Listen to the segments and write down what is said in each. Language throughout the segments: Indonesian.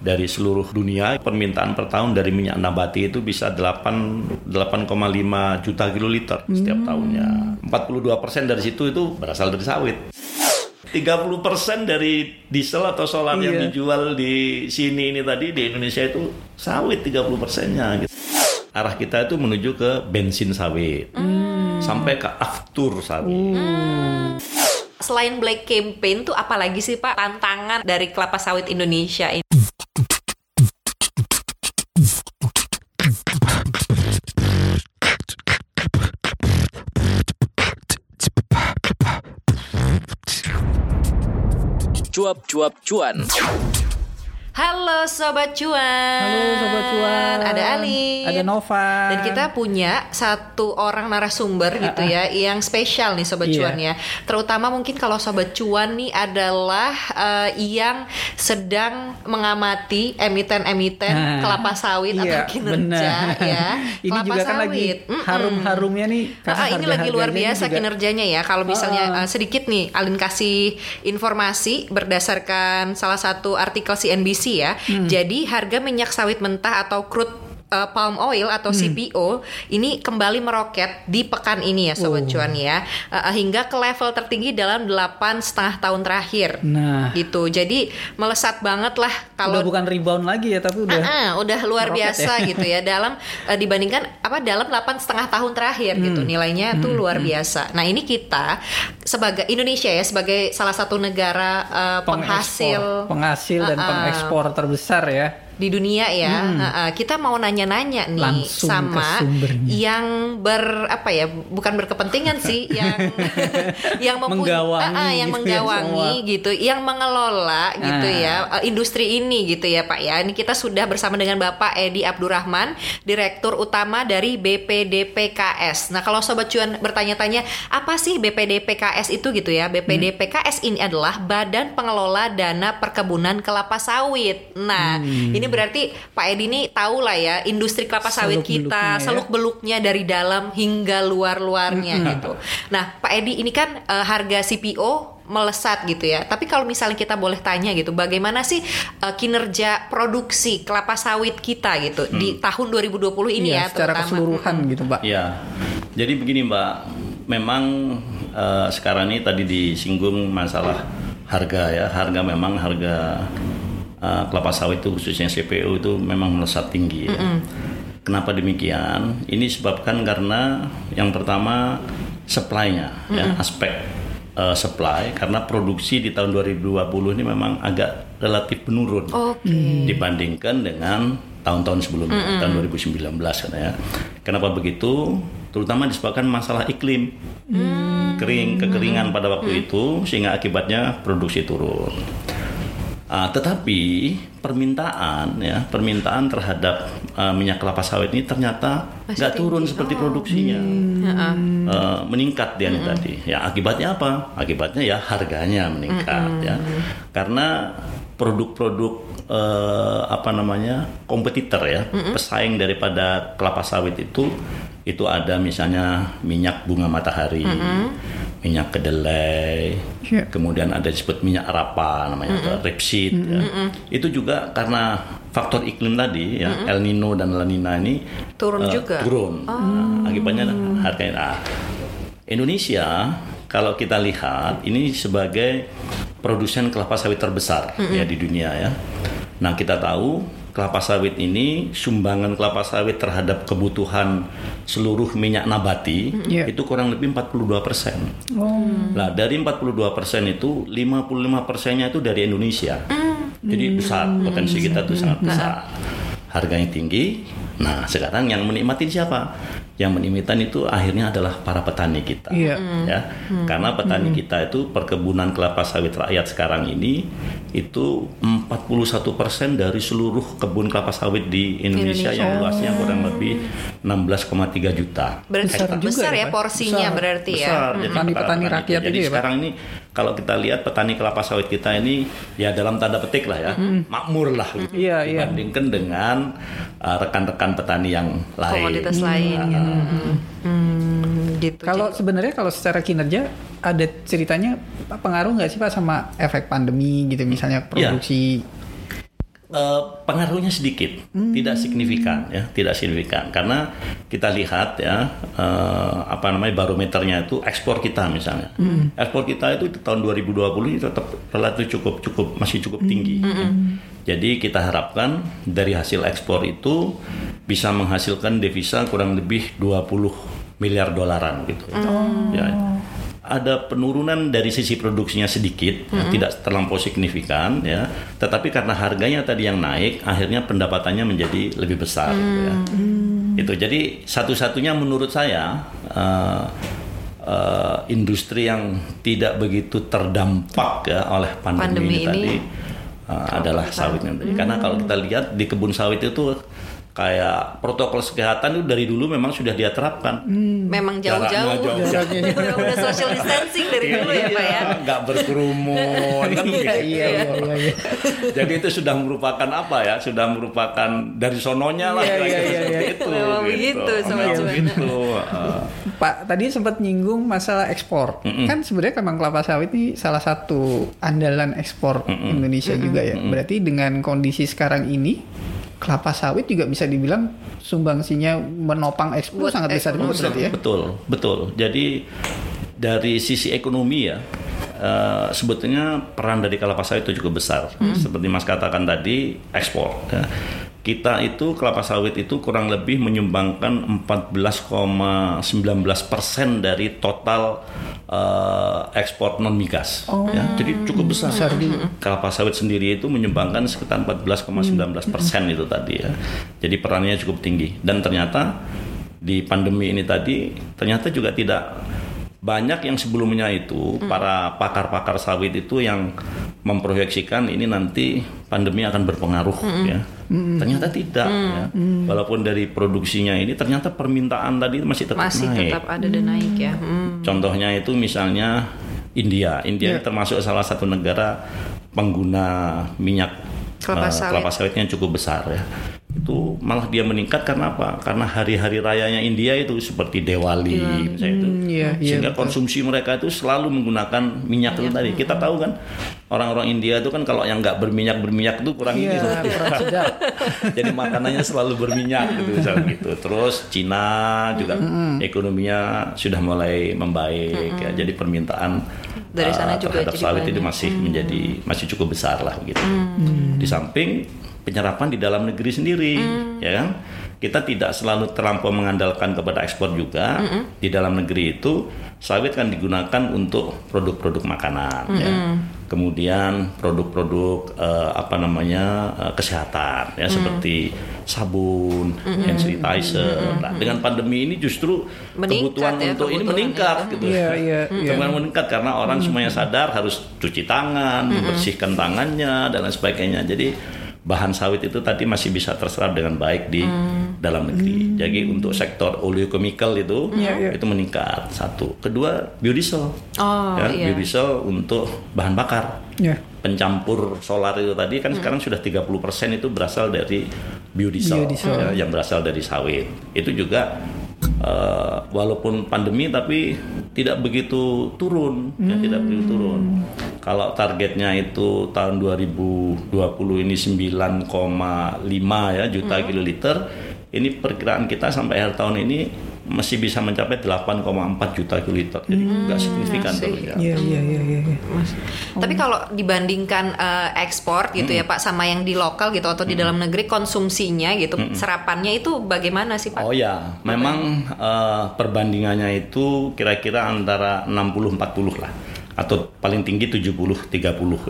dari seluruh dunia permintaan per tahun dari minyak nabati itu bisa 8 8,5 juta kiloliter setiap tahunnya. 42% dari situ itu berasal dari sawit. 30% dari diesel atau solar yang Iya. dijual di sini ini tadi di Indonesia itu sawit 30 persennya. Gitu. Arah kita itu menuju ke bensin sawit, sampai ke aftur sawit. Selain Black Campaign tuh apalagi sih Pak tantangan dari kelapa sawit Indonesia ini? Cuap-cuap cuan. Halo Sobat Cuan. Halo Sobat Cuan. Ada Ali. Ada Nova. Dan kita punya satu orang narasumber gitu ya yang spesial nih Sobat Iya. Cuan ya. Terutama mungkin kalau Sobat Cuan nih adalah eh, yang sedang mengamati emiten-emiten Nah, kelapa sawit iya, atau kinerja benar. ya. Ini kelapa juga kan lagi sawit. Mm-mm. harum-harumnya nih. karena Ah, ini lagi luar biasa juga- kinerjanya ya. Kalau misalnya uh, sedikit nih, Alin kasih informasi berdasarkan salah satu artikel CNBC ya. Hmm. Jadi harga minyak sawit mentah atau crude uh, palm oil atau Hmm. CPO ini kembali meroket di pekan ini ya sobat Oh. cuan ya Uh, hingga ke level tertinggi dalam delapan setengah tahun terakhir Nah, gitu jadi melesat banget lah udah kalau bukan rebound lagi ya, tapi udah. Ah, ah, udah luar meroket biasa ya. gitu ya dalam eh, dibandingkan apa dalam 8 setengah tahun terakhir Hmm. gitu nilainya tuh luar biasa. Nah ini kita sebagai Indonesia ya sebagai salah satu negara eh, penghasil penghasil dan Ah, ah. pengekspor terbesar ya. Di dunia ya. Ah, ah, kita mau nanya-nanya nih Hmm. Langsung sama yang ber apa ya bukan berkepentingan sih yang yang mempunyai Menggawangi ah, ah, yang gitu ya menggawangi semua. gitu, yang mengelola gitu Ah. ya eh, industri ini gitu ya Pak ya. Ini kita sudah bersama dengan Bapak Edi Abdurrahman, Direktur Utama dari BPDPKS. Nah, kalau sobat cuan bertanya-tanya, apa sih BPDPKS itu gitu ya? BPDPKS ini adalah Badan Pengelola Dana Perkebunan Kelapa Sawit. Nah, ini berarti Pak Edi ini tahu lah ya industri kelapa sawit Seluk-beluknya kita, ya. seluk beluknya dari dalam hingga luar-luarnya gitu. Nah, Pak Edi ini kan eh, harga CPO melesat gitu ya. Tapi kalau misalnya kita boleh tanya gitu, bagaimana sih eh, kinerja produksi kelapa sawit kita gitu di tahun 2020 ini Iya, ya secara terutama. keseluruhan gitu, Pak. Ya, jadi begini Mbak, memang eh, sekarang ini tadi disinggung masalah harga ya, harga memang harga eh, kelapa sawit itu khususnya CPO itu memang melesat tinggi ya. Kenapa demikian? Ini disebabkan karena yang pertama supply-nya ya, aspek eh, supply karena produksi di tahun 2020 ini memang agak relatif menurun Oke. dibandingkan dengan tahun-tahun sebelumnya tahun 2019 kan ya. Kenapa begitu? Terutama disebabkan masalah iklim. Kering, kekeringan pada waktu itu sehingga akibatnya produksi turun. Ah, tetapi permintaan ya, permintaan terhadap ah, minyak kelapa sawit ini ternyata nggak turun seperti produksinya. Heeh. Eh, meningkat dia nih tadi. Ya akibatnya apa? Akibatnya ya harganya meningkat ya. Karena produk-produk eh, apa namanya kompetitor ya, pesaing daripada kelapa sawit itu itu ada misalnya minyak bunga matahari, minyak kedelai, Iya. kemudian ada disebut minyak arapa namanya atau rapeseed ya. Itu juga karena faktor iklim tadi ya El Nino dan La Nina ini Turun eh, juga? turun. Nah, akibatnya harganya nah, Indonesia kalau kita lihat ini sebagai produsen kelapa sawit terbesar ya di dunia ya. Nah, kita tahu kelapa sawit ini sumbangan kelapa sawit terhadap kebutuhan seluruh minyak nabati Iya. itu kurang lebih 42 persen. Oh, Nah, dari 42 persen itu 55 persennya itu dari Indonesia. Jadi besar potensi kita itu sangat besar. Harganya tinggi. Nah, sekarang yang menikmati siapa? Yang menikmati itu akhirnya adalah para petani kita. Iya. Ya. Karena petani kita itu perkebunan kelapa sawit rakyat sekarang ini itu 41 persen dari seluruh kebun kelapa sawit di Indonesia, Indonesia. yang luasnya kurang lebih 16,3 juta. Berarti Besar besar, juga ya, ya porsinya Besar. berarti ya. besar. Jadi Petani-petani rakyat Jadi ya, sekarang ini kalau kita lihat petani kelapa sawit kita ini ya dalam tanda petik lah ya makmur lah gitu. Iya, iya. dibandingkan dengan uh, rekan-rekan petani yang lain. Komoditas lain Nah, gitu. Hmm. Hmm, gitu. Kalau Jadi- sebenarnya kalau secara kinerja ada ceritanya pengaruh nggak sih Pak sama efek pandemi gitu misalnya produksi Eh, pengaruhnya sedikit, tidak signifikan ya, tidak signifikan. Karena kita lihat ya eh, apa namanya barometernya itu ekspor kita misalnya, ekspor kita itu di tahun 2020 ini tetap relatif cukup cukup masih cukup tinggi. ya. Jadi kita harapkan dari hasil ekspor itu bisa menghasilkan devisa kurang lebih 20 miliar dolaran gitu. Ya, ada penurunan dari sisi produksinya sedikit, ya, tidak terlampau signifikan ya. Tetapi karena harganya tadi yang naik, akhirnya pendapatannya menjadi lebih besar. gitu ya. Itu jadi satu-satunya menurut saya eh, eh, industri yang tidak begitu terdampak ya oleh pandemi, Pandemi ini, ini tadi eh, adalah sawitnya tadi. Karena kalau kita lihat di kebun sawit itu kayak protokol kesehatan itu dari dulu memang sudah dia terapkan. Memang Jaraknya jauh-jauh. jauh. udah, udah social distancing dari dulu ya Pak ya. Iya, nggak berkerumun kan begitu. Iya, iya, iya, iya. Jadi itu sudah merupakan apa ya? Sudah merupakan dari sononya lah Iya, iya, iya, iya. itu. Memang begitu, Sobat Memang Cuan. begitu. Uh, Pak, tadi sempat nyinggung masalah ekspor. Kan sebenarnya kembang kelapa sawit ini salah satu andalan ekspor Indonesia juga ya. Berarti dengan kondisi sekarang ini, kelapa sawit juga bisa dibilang sumbangsinya menopang ekspor Buat sangat besar juga ekspor. berarti ya. Betul, betul. Jadi dari sisi ekonomi ya, eh, sebetulnya peran dari kelapa sawit itu cukup besar. Seperti Mas katakan tadi, ekspor. ya. Kita itu kelapa sawit itu kurang lebih menyumbangkan 14,19 persen dari total eh, ekspor non migas. Ya, jadi cukup besar. Kelapa sawit sendiri itu menyumbangkan sekitar 14,19 persen itu tadi ya. Jadi perannya cukup tinggi. Dan ternyata di pandemi ini tadi ternyata juga tidak banyak yang sebelumnya itu para pakar-pakar sawit itu yang memproyeksikan ini nanti pandemi akan berpengaruh ya. Ternyata tidak ya. Walaupun dari produksinya ini ternyata permintaan tadi masih tetap Masih naik. tetap ada dan naik ya. Hmm. Contohnya itu misalnya India. India ini termasuk salah satu negara pengguna minyak Kelapa sawit. kelapa sawitnya cukup besar ya. Itu malah dia meningkat karena apa? Karena hari-hari rayanya India itu seperti Diwali misalnya itu. iya, iya, Sehingga konsumsi mereka itu selalu menggunakan minyak itu tadi. Kita tahu kan orang-orang India itu kan kalau yang nggak berminyak berminyak itu kurang ini. Kurang sedap. Jadi makanannya selalu berminyak gitu misalnya gitu. Terus Cina juga ekonominya sudah mulai membaik ya. Jadi permintaan Dari sana uh, juga terhadap jadi sawit itu masih menjadi masih cukup besar lah gitu. Di samping penyerapan di dalam negeri sendiri ya kan. Kita tidak selalu terlampau mengandalkan kepada ekspor juga. Di dalam negeri itu sawit kan digunakan untuk produk-produk makanan ya. Kemudian produk-produk eh, apa namanya eh, kesehatan ya seperti sabun, hand sanitizer. Nah, dengan pandemi ini justru Meningkat kebutuhan ya, untuk ini meningkat itu. gitu. Iya, iya, iya. Kemudian meningkat karena orang semuanya sadar harus cuci tangan, membersihkan tangannya dan lain sebagainya. Jadi bahan sawit itu tadi masih bisa terserap dengan baik di dalam negeri. Jadi untuk sektor oleochemical itu Iya, iya. itu meningkat satu. Kedua biodiesel. Oh, ya, iya. Biodiesel untuk bahan bakar. Ya. Pencampur solar itu tadi kan sekarang sudah 30% itu berasal dari biodiesel, Biodiesel. ya, yang berasal dari sawit. Itu juga eh, walaupun pandemi tapi tidak begitu turun, ya, tidak begitu turun. Kalau targetnya itu tahun 2020 ini 9,5 ya juta kiloliter, ini perkiraan kita sampai akhir tahun ini masih bisa mencapai 8,4 juta kiloliter. Jadi nggak signifikan sih. terus ya. Iya, iya, iya, iya. iya. Tapi kalau dibandingkan eh, ekspor gitu ya Pak sama yang di lokal gitu atau di dalam negeri konsumsinya gitu serapannya itu bagaimana sih Pak? Oh ya, memang eh, perbandingannya itu kira-kira antara 60-40 lah atau paling tinggi 70-30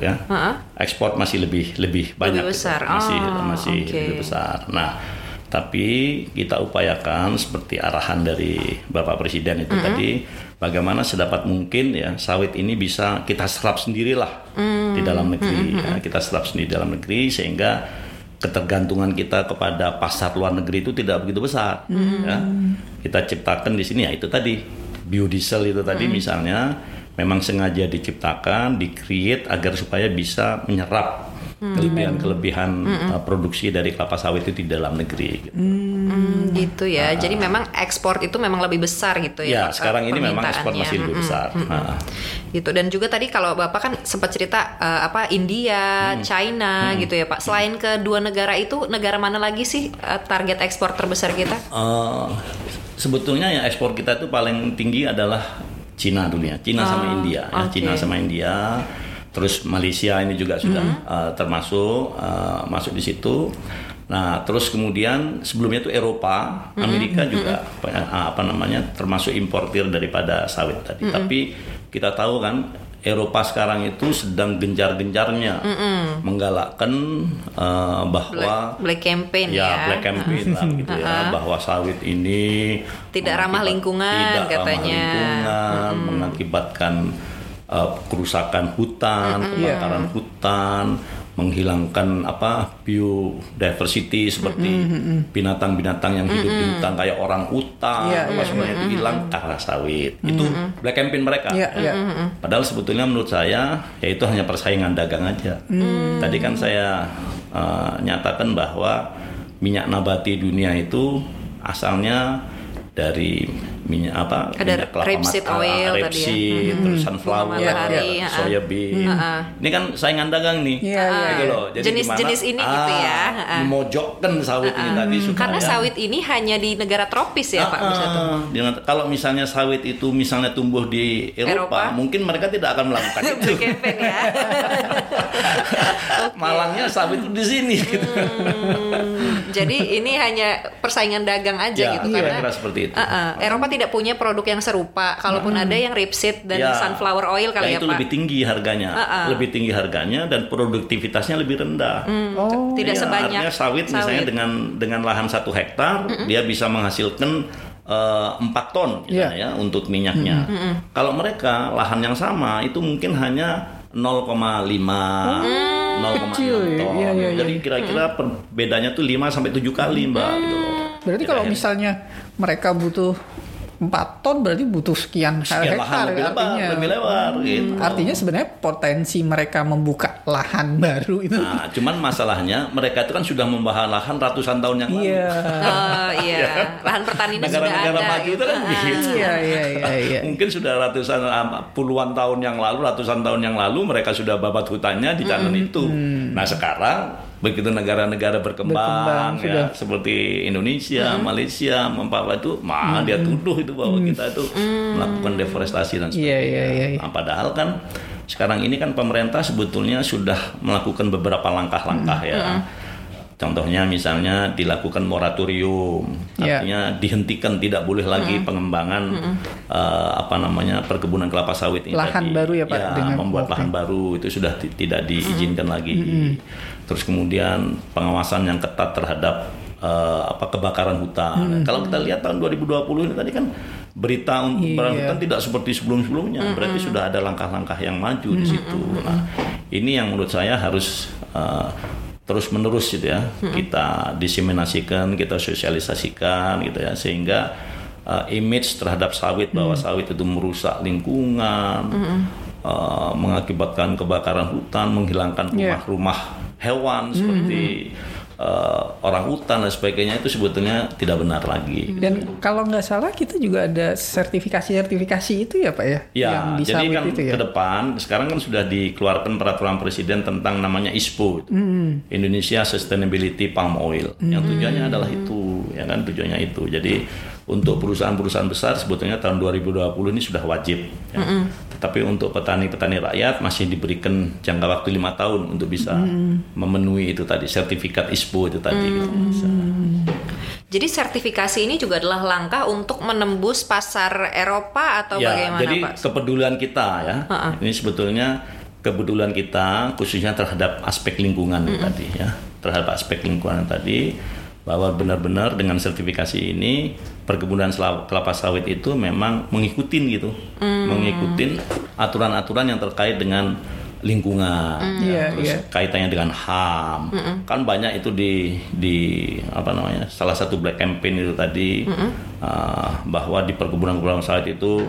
ya. Heeh. Ekspor masih lebih lebih banyak, gitu. besar. masih Oh, masih oke. lebih besar. Nah, tapi kita upayakan seperti arahan dari Bapak Presiden itu tadi, bagaimana sedapat mungkin ya sawit ini bisa kita serap sendirilah di dalam negeri. ya. Kita serap sendiri di dalam negeri sehingga ketergantungan kita kepada pasar luar negeri itu tidak begitu besar. Ya. Kita ciptakan di sini ya itu tadi biodiesel itu tadi misalnya memang sengaja diciptakan, di-create agar supaya bisa menyerap kelebihan-kelebihan uh, produksi dari kelapa sawit itu di dalam negeri. gitu. Hmm, gitu gitu ya. Jadi memang ekspor itu memang lebih besar gitu Ya, ya. Pak, sekarang ini memang ekspor masih lebih Mm-mm, besar. mm-mm. Nah. Gitu dan juga tadi kalau Bapak kan sempat cerita eh, apa India, Hmm. China gitu ya, Pak. Selain kedua negara itu, negara mana lagi sih eh, target ekspor terbesar kita? Eh, sebetulnya ya ekspor kita itu paling tinggi adalah Cina dulu ya, Cina sama India, ya. Oh, oke. Cina sama India. Terus Malaysia ini juga sudah eh, termasuk eh, masuk di situ. Nah, terus kemudian sebelumnya itu Eropa, Amerika juga eh, apa namanya termasuk importir daripada sawit tadi. Tapi kita tahu kan Eropa sekarang itu sedang gencar-gencarnya menggalakkan eh, bahwa Black, black campaign ya. ya, black campaign lah gitu ya bahwa sawit ini Tidak ramah lingkungan, tidak katanya. ramah lingkungan mengakibatkan uh, kerusakan hutan kebakaran hutan menghilangkan apa biodiversity seperti binatang-binatang yang hidup di hutan kayak orang hutan Iya, apa iya. semuanya itu hilang karena sawit. Itu black campaign mereka. Iya, iya. Padahal sebetulnya menurut saya ya itu hanya persaingan dagang aja. Tadi kan saya uh, nyatakan bahwa minyak nabati dunia itu asalnya dari minyak apa? Ada minyak kelapa rapeseed mat- oil tadi ya. rapeseed, terus sunflower, ya, ha-ha. soya bean. Ini kan saingan dagang nih. Iya, iya, Gitu iya. loh. Jadi Jenis-jenis ini gitu ya, ah, ha-ha. memojokkan sawit ini tadi supaya Karena sawit ini hanya di negara tropis ya, Pak. Ah, bisa tuh. ah. Dengan- kalau misalnya sawit itu misalnya tumbuh di Eropa, Eropa. mungkin mereka tidak akan melakukan itu. Ya. Malangnya sawit itu di sini. gitu. Hmm, jadi ini hanya persaingan dagang aja Ya, gitu kira-kira karena seperti itu. Uh, uh, Eropa tidak punya produk yang serupa. Kalaupun ada yang rapeseed dan Ya, sunflower oil kali ya, itu Pak. lebih tinggi harganya, Ah, ah. lebih tinggi harganya dan produktivitasnya lebih rendah. Oh, tidak Iya, sebanyak artinya sawit, misalnya sawit. dengan dengan lahan satu hektar dia bisa menghasilkan eh, empat ton misalnya ya untuk minyaknya. Kalau mereka lahan yang sama itu mungkin hanya 0,5 0,6 Kecil ya. ton. Iya, iya, iya. Jadi kira-kira perbedaannya tuh 5 sampai 7 kali, Mbak gitu loh. Berarti kalau misalnya mereka butuh 4 ton berarti butuh sekian, Sekian lahan hektar lebih lebar, artinya. lebih lebar gitu. Artinya sebenarnya potensi mereka membuka lahan baru itu. Nah, cuman masalahnya mereka itu kan sudah membahas lahan ratusan tahun yang lalu. Iya. Oh iya, lahan pertanian sudah ada. Negara-negara maju itu kan gitu. begitu. Iya, iya, iya, iya. Mungkin sudah ratusan ah, puluhan tahun yang lalu, ratusan tahun yang lalu mereka sudah babat hutannya di tanah itu. Nah sekarang begitu negara-negara berkembang, Berkembang, ya, sudah. seperti Indonesia, Malaysia, Papua itu, mah dia tuduh itu bahwa kita itu melakukan deforestasi dan Iya, sebagainya. iya, iya, iya. Nah, padahal kan sekarang ini kan pemerintah sebetulnya sudah melakukan beberapa langkah-langkah ya. Contohnya misalnya dilakukan moratorium, Ya. artinya dihentikan tidak boleh lagi pengembangan eh, apa namanya perkebunan kelapa sawit ini tadi. Lahan baru ya, Pak, dengan- membuat lahan baru itu sudah ti- tidak diizinkan lagi. Terus kemudian pengawasan yang ketat terhadap eh, apa kebakaran hutan. Kalau kita lihat tahun 2020 ini tadi kan berita untuk Iya. kebakaran hutan tidak seperti sebelum-sebelumnya. Berarti sudah ada langkah-langkah yang maju di situ. Nah, ini yang menurut saya harus eh, terus menerus gitu ya kita diseminasikan kita sosialisasikan gitu ya sehingga uh, image terhadap sawit bahwa sawit itu merusak lingkungan uh, mengakibatkan kebakaran hutan menghilangkan Iya. rumah-rumah hewan seperti uh, orang hutan dan sebagainya itu sebetulnya tidak benar lagi Dan kalau nggak salah kita juga ada sertifikasi-sertifikasi itu ya Pak ya? Ya, yang jadi kan itu ya? ke depan sekarang kan sudah dikeluarkan peraturan presiden tentang namanya ISPO. Hmm. Indonesia Sustainability Palm Oil, yang tujuannya adalah itu, ya kan tujuannya itu. Jadi untuk perusahaan-perusahaan besar sebetulnya tahun 2020 ini sudah wajib, ya. tetapi untuk petani-petani rakyat masih diberikan jangka waktu lima tahun untuk bisa memenuhi itu tadi sertifikat ISPO itu tadi. gitu. Jadi sertifikasi ini juga adalah langkah untuk menembus pasar Eropa atau ya, bagaimana jadi Pak? kepedulian kita ya. Ha-ha. Ini sebetulnya kepedulian kita khususnya terhadap aspek lingkungan tadi ya. Terhadap aspek lingkungan tadi bahwa benar-benar dengan sertifikasi ini perkebunan kelapa sawit itu memang mengikutin gitu. Mengikutin aturan-aturan yang terkait dengan lingkungan ya, Iya, terus iya. kaitannya dengan HAM kan banyak itu di di apa namanya salah satu black campaign itu tadi. Uh, bahwa di perkebunan-perkebunan sawit itu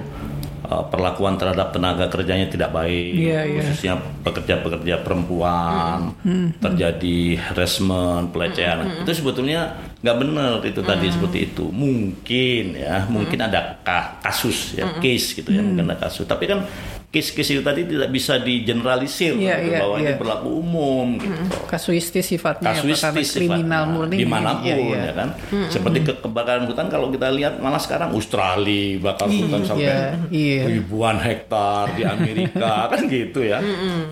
uh, perlakuan terhadap tenaga kerjanya tidak baik, Iya, iya. khususnya pekerja-pekerja perempuan, terjadi harassment, pelecehan. Itu sebetulnya nggak benar itu tadi seperti itu. Mungkin ya, mungkin ada ka- kasus ya, case gitu ya, mungkin ada kasus. Tapi kan case-case itu tadi tidak bisa digeneralisir Iya, gitu, iya, bahwa ini iya. berlaku umum gitu. Kasuistis sifatnya ya, Kasuistis kriminal sifatnya, murni di mana pun Iya, iya. ya kan seperti ke kebakaran hutan kalau kita lihat malah sekarang Australia bakar hutan sampai Iya, iya. ribuan hektar di Amerika kan gitu ya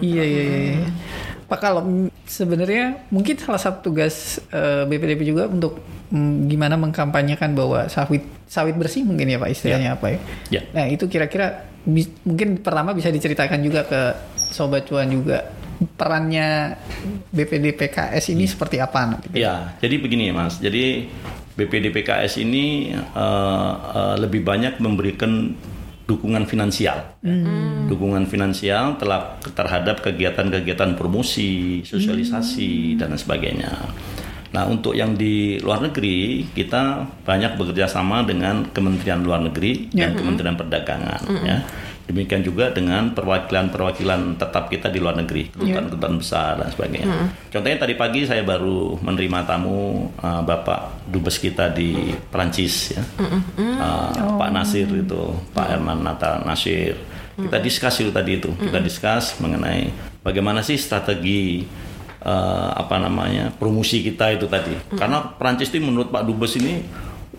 Iya iya iya. iya. Pak kalau mm, sebenarnya mungkin salah satu tugas eh, BPDP juga untuk mm, gimana mengkampanyekan bahwa sawit sawit bersih mungkin ya Pak istilahnya apa ya? Ya. Nah itu kira-kira bis- mungkin pertama bisa diceritakan juga ke sobat cuan juga perannya BPDPKS ini seperti apa nanti? Ya, jadi begini Mas. Jadi BPDPKS ini eh, eh, lebih banyak memberikan dukungan finansial, dukungan finansial telah terhadap kegiatan-kegiatan promosi, sosialisasi dan sebagainya. Nah, untuk yang di luar negeri kita banyak bekerja sama dengan Kementerian Luar Negeri dan Kementerian Perdagangan, ya. Demikian juga dengan perwakilan-perwakilan tetap kita di luar negeri, kedutaan-kedutaan besar dan sebagainya. Contohnya tadi pagi saya baru menerima tamu uh, Bapak dubes kita di Prancis ya. Uh, Pak Nasir itu, Pak Herman Nata Nasir. Kita diskus itu tadi itu, kita diskus mengenai bagaimana sih strategi uh, apa namanya promosi kita itu tadi. Karena Prancis itu menurut Pak dubes ini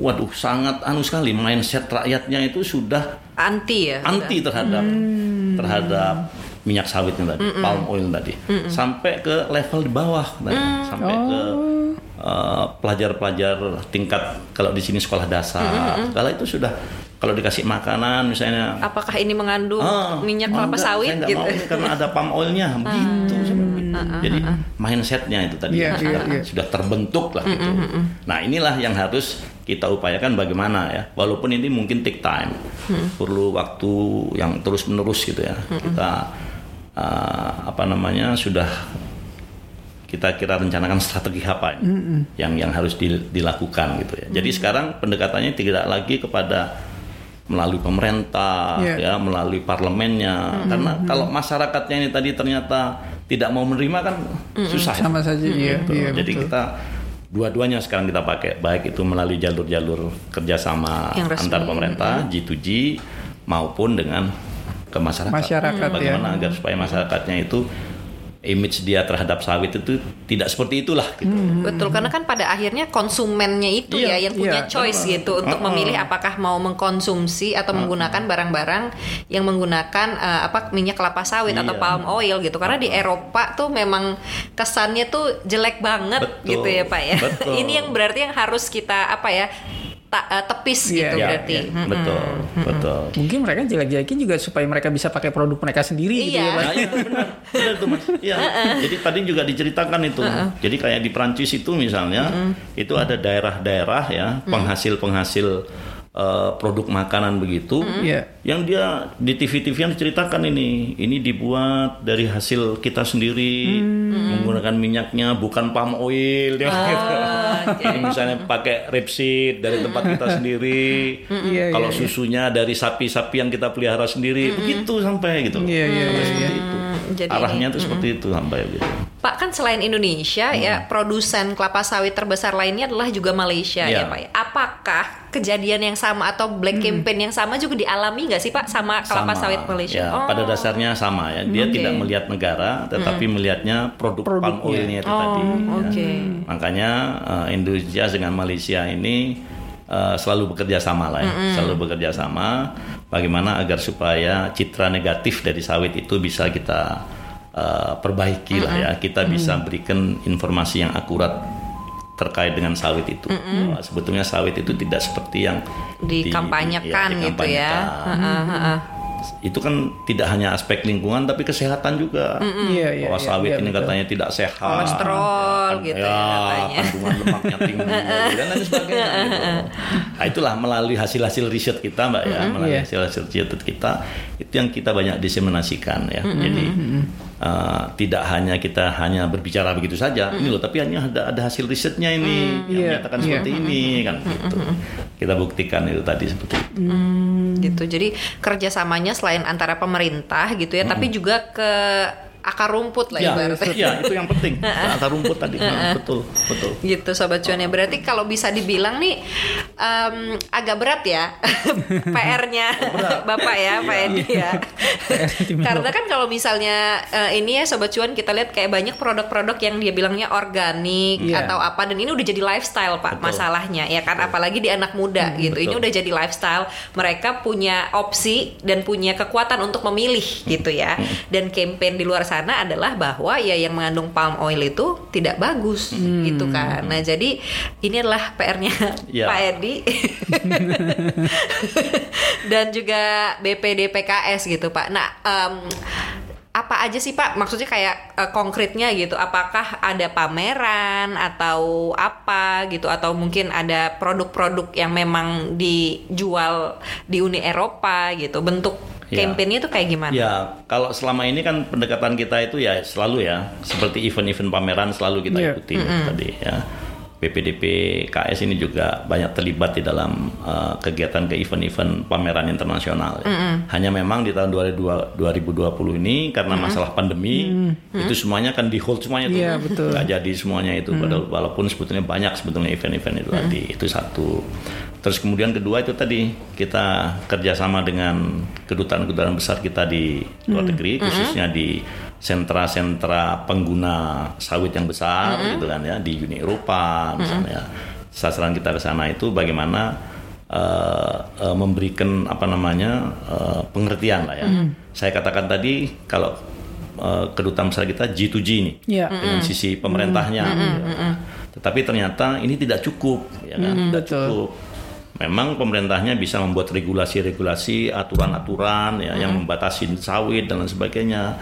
Waduh, sangat anu sekali mindset rakyatnya itu sudah Anti ya. anti terhadap terhadap minyak sawit yang tadi, palm oil tadi, sampai ke level di bawah tadi, sampai ke uh, pelajar-pelajar tingkat kalau di sini sekolah dasar, segala itu sudah kalau dikasih makanan misalnya. Apakah ini mengandung Ah, minyak kelapa enggak, sawit saya gitu? mau ini karena ada palm oilnya. Begitu jadi mindsetnya itu tadi Iya, sudah, iya, iya. sudah terbentuk lah gitu. nah inilah yang harus kita upayakan bagaimana ya. Walaupun ini mungkin take time perlu waktu yang terus menerus gitu ya. Kita uh, apa namanya sudah kita kira rencanakan strategi apa ini yang yang harus di- dilakukan gitu ya. Jadi sekarang pendekatannya tidak lagi kepada melalui pemerintah Iya. ya, melalui parlemennya. Karena kalau masyarakatnya ini tadi ternyata tidak mau menerima kan susah. ya. Sama saja iya, Betul. iya Jadi betul. kita dua-duanya sekarang kita pakai baik itu melalui jalur-jalur kerjasama antar pemerintah G2G maupun dengan ke masyarakat. Masyarakat, ya. Bagaimana agar supaya masyarakatnya itu image dia terhadap sawit itu tidak seperti itulah gitu. Betul, karena kan pada akhirnya konsumennya itu Iya, ya yang punya iya, choice gitu untuk Uh-uh. memilih apakah mau mengkonsumsi atau menggunakan barang-barang yang menggunakan eh, apa minyak kelapa sawit atau Iya. palm oil gitu. Karena di Eropa tuh memang kesannya tuh jelek banget Betul, gitu ya Pak ya. betul. Ini yang berarti yang harus kita apa ya ta- eh, tepis Iya, gitu Ya, berarti. ya, Mm-mm. betul, betul. Mungkin mereka jelek-jelekin juga supaya mereka bisa pakai produk mereka sendiri gitu Iya. ya. Nah, iya, benar, benar tuh mas. Iya. Jadi tadi juga diceritakan itu. Jadi kayak di Prancis itu misalnya, itu ada daerah-daerah ya penghasil-penghasil eh, produk makanan begitu, Iya. yang dia di TV-TV yang diceritakan ini, ini dibuat dari hasil kita sendiri, menggunakan minyaknya bukan palm oil, dia gitu. Ini misalnya pakai rapeseed dari tempat kita sendiri, Iya, kalau iya, susunya dari sapi-sapi yang kita pelihara sendiri, begitu sampai gitu. Iya, iya, iya, Seperti iya. itu. Jadi Arahnya ini- tuh seperti itu sampai gitu. Pak kan selain Indonesia ya produsen kelapa sawit terbesar lainnya adalah juga Malaysia ya Iya. Pak. ya. Apakah kejadian yang sama atau black campaign yang sama juga dialami nggak sih Pak sama kelapa Sama, sawit Malaysia? Ya, Oh. pada dasarnya sama ya. Dia Oke. tidak melihat negara, tetapi melihatnya produk palm Produknya. oilnya itu Oh, tadi. ya. oke. Makanya eh, Indonesia dengan Malaysia ini eh, selalu bekerja sama lah ya, selalu bekerja sama. Bagaimana agar supaya citra negatif dari sawit itu bisa kita eh, perbaiki lah ya. Kita bisa berikan informasi yang akurat terkait dengan sawit itu. Bahwa sebetulnya sawit itu tidak seperti yang di- dikampanyekan ya, gitu ya. Itu kan tidak hanya aspek lingkungan tapi kesehatan juga. Iya, iya, Bahwa iya, sawit ini betul. katanya tidak sehat. Kolesterol kan- gitu ya katanya. Kandungan lemaknya tinggi dan lain sebagainya. gitu. Nah, itulah melalui hasil-hasil riset kita, Mbak ya, melalui hasil-hasil riset kita itu yang kita banyak diseminasikan ya. Jadi uh, tidak hanya kita hanya berbicara begitu saja, ini loh, tapi hanya ada ada hasil risetnya ini yang Iya, menyatakan iya. seperti ini kan gitu. Kita buktikan itu tadi seperti itu. gitu gitu. Jadi kerjasamanya selain antara pemerintah gitu ya, tapi juga ke akar rumput lah Ya, ibaratnya. ya, itu yang penting. Akar rumput tadi. betul, betul. gitu sobat cuan ya. Berarti kalau bisa dibilang nih em, agak berat ya PR-nya bapak ya pak Edi ya. Karena kan kalau misalnya eh, ini ya sobat cuan kita lihat kayak banyak produk-produk yang dia bilangnya organik Iya. atau apa. Dan ini udah jadi lifestyle pak Betul. masalahnya ya kan? Apalagi di anak muda gitu. Ini betul. udah jadi lifestyle. Mereka punya opsi dan punya kekuatan untuk memilih gitu ya. Dan campaign di luar sana adalah bahwa ya yang mengandung palm oil itu tidak bagus gitu kan. Nah jadi ini adalah PR-nya Ya. Pak Edi. Dan juga BPD PKS gitu Pak. Nah em, apa aja sih Pak? Maksudnya kayak eh, konkretnya gitu. Apakah ada pameran atau apa gitu? Atau mungkin ada produk-produk yang memang dijual di Uni Eropa gitu? Bentuk. Campaignnya itu kayak gimana? Ya, kalau selama ini kan pendekatan kita itu ya selalu ya seperti event-event pameran selalu kita Iya. ikuti tadi ya. BPDP KS ini juga banyak terlibat di dalam uh, kegiatan ke event-event pameran internasional. ya. Hanya memang di tahun 2020 2020 ini karena masalah pandemi itu semuanya kan di hold semuanya tuh. Iya, betul. Nggak jadi semuanya itu padahal walaupun sebetulnya banyak sebetulnya event-event itu tadi. Itu satu. Terus kemudian kedua itu tadi kita kerjasama dengan kedutaan-kedutaan besar kita di luar negeri, khususnya di sentra-sentra pengguna sawit yang besar gitu kan ya di Uni Eropa misalnya. Sasaran kita ke sana itu bagaimana eh, eh, memberikan apa namanya eh, pengertian lah ya. Saya katakan tadi kalau eh, kedutaan besar kita G2G ini Iya. dengan sisi pemerintahnya. ya. Tetapi ternyata ini tidak cukup, ya kan? tidak betul. cukup. Memang pemerintahnya bisa membuat regulasi-regulasi, aturan-aturan ya, yang membatasi sawit dan lain sebagainya.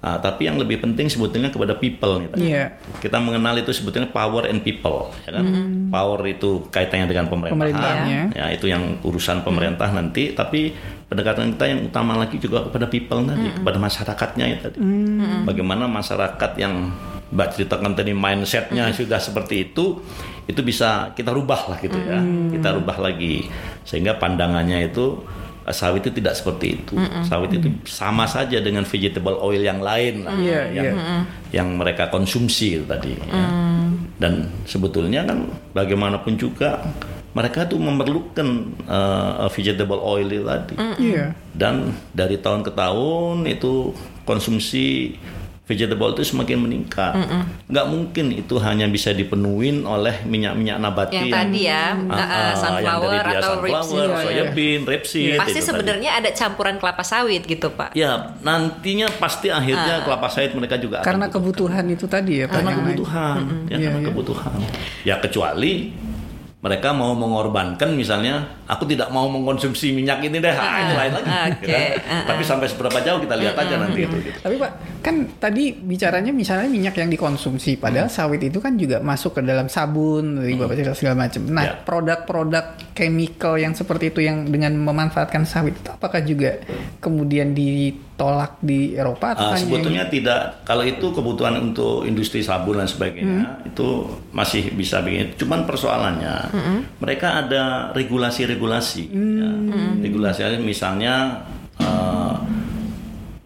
Ah, tapi yang lebih penting sebetulnya kepada people nih tadi. Iya. Kita mengenal itu sebetulnya power and people, ya kan? Power itu kaitannya dengan pemerintahan, Pemerintahnya. ya itu yang urusan pemerintah nanti. Tapi pendekatan kita yang utama lagi juga kepada people tadi, kepada masyarakatnya ya tadi. Bagaimana masyarakat yang Mbak ceritakan tadi mindsetnya sudah seperti itu, itu bisa kita rubah lah gitu ya, kita rubah lagi sehingga pandangannya itu eh, sawit itu tidak seperti itu, sawit itu sama saja dengan vegetable oil yang lain lah, Iya, yang iya. yang mereka konsumsi itu tadi. ya. Dan sebetulnya kan bagaimanapun juga mereka tuh memerlukan eh, vegetable oil itu tadi. Iya. Dan dari tahun ke tahun itu konsumsi vegetable itu semakin meningkat. Nggak mungkin itu hanya bisa dipenuhin oleh minyak-minyak nabati Yang tadi ya, Ah, uh, ah, yang sunflower dia atau sunflower, rapeseed. Iya, iya. soybean, rapeseed. Pasti itu tadi. sebenarnya ada campuran kelapa sawit gitu Pak. Ya, nantinya pasti akhirnya kelapa sawit mereka juga akan Karena butuhkan. kebutuhan itu tadi ya Pak. karena yang naik. kebutuhan ya Iya, karena iya. kebutuhan ya kecuali mereka mau mengorbankan misalnya aku tidak mau mengkonsumsi minyak ini deh ah, itu lain lagi Oke, ya kan? ah, tapi sampai seberapa jauh kita lihat aja nanti itu gitu. Tapi Pak, kan tadi bicaranya misalnya minyak yang dikonsumsi, padahal sawit itu kan juga masuk ke dalam sabun, Bapak cerita segala macam. Nah, Ya. produk-produk chemical yang seperti itu yang dengan memanfaatkan sawit itu apakah juga kemudian ditolak di Eropa atau Ah, sebetulnya tidak. Kalau itu kebutuhan untuk industri sabun dan sebagainya itu masih bisa begini. Cuman persoalannya mereka ada regulasi-regulasi. Ya. regulasi misalnya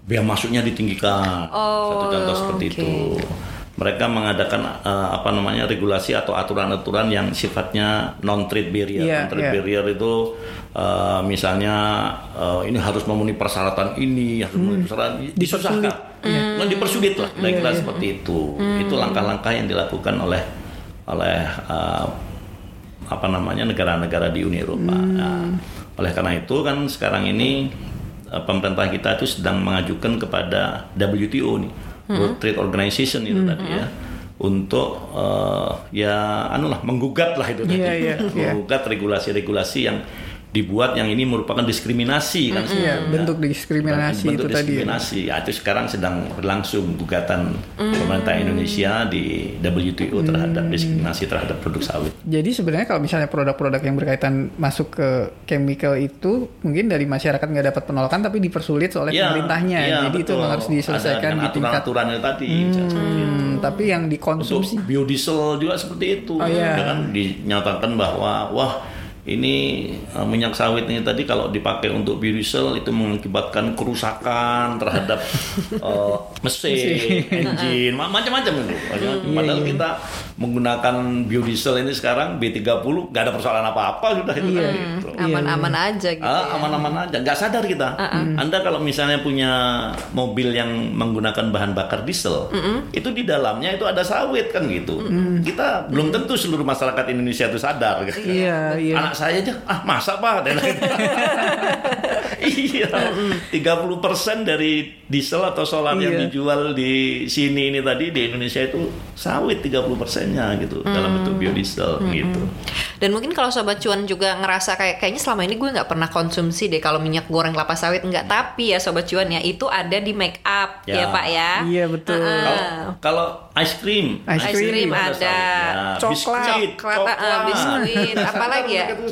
biaya masuknya ditinggikan. Oh, satu contoh seperti itu. Mereka mengadakan eh, apa namanya regulasi atau aturan-aturan yang sifatnya non trade barrier. Iya, non trade iya. barrier itu eh, misalnya eh, ini harus memenuhi persyaratan ini, harus memenuhi persyaratan ini, disusahkan. Nah, dipersulit lah, kira-kira seperti itu. Itu langkah-langkah yang dilakukan oleh oleh eh, apa namanya negara-negara di Uni Eropa. Nah, oleh karena itu kan sekarang ini pemerintah kita itu sedang mengajukan kepada WTO nih, World Trade Organization itu tadi ya, untuk eh, ya anu lah menggugat lah itu tadi, Iya, iya, iya. menggugat regulasi-regulasi yang dibuat yang ini merupakan diskriminasi kan Iya, sebetulnya. bentuk diskriminasi bentuk itu tadi ya. diskriminasi. Ya, itu sekarang sedang berlangsung gugatan pemerintah Indonesia di WTO terhadap diskriminasi terhadap produk sawit. Jadi sebenarnya kalau misalnya produk-produk yang berkaitan masuk ke chemical itu mungkin dari masyarakat nggak dapat penolakan tapi dipersulit oleh Iya, pemerintahnya. iya, Jadi itu betul. memang harus diselesaikan di tingkat. aturan-aturan itu tadi. itu. Hmm, tapi yang Untuk dikonsumsi biodiesel juga seperti itu. Oh, iya. Ya kan dinyatakan bahwa wah ini uh, minyak sawit ini tadi kalau dipakai untuk biodiesel itu mengakibatkan kerusakan terhadap uh, mesin, engine, ma- macam-macam itu. Macam-macam. Padahal kita menggunakan biodiesel ini sekarang B30 nggak ada persoalan apa-apa sudah itu kan gitu. Aman-aman aja gitu. Ah, ya. aman-aman aja, nggak sadar kita. Anda kalau misalnya punya mobil yang menggunakan bahan bakar diesel, itu di dalamnya itu ada sawit kan gitu. Kita belum tentu seluruh masyarakat Indonesia itu sadar. Gitu. Iya, iya. Anak saya aja, ah masa pak? Dan iya, 30% dari diesel atau solar yang Iya. dijual di sini ini tadi di Indonesia itu sawit 30 persennya gitu dalam bentuk biodiesel gitu. Dan mungkin kalau sobat cuan juga ngerasa kayak kayaknya selama ini gue nggak pernah konsumsi deh kalau minyak goreng kelapa sawit nggak. Tapi ya sobat cuan ya itu ada di make up ya, Ya. pak ya. Iya, betul. Kalau kalau ice cream, Ice Ice cream itu ada, sawitnya. coklat, biskuit, Coklat, eh, biskuit, apalagi ya?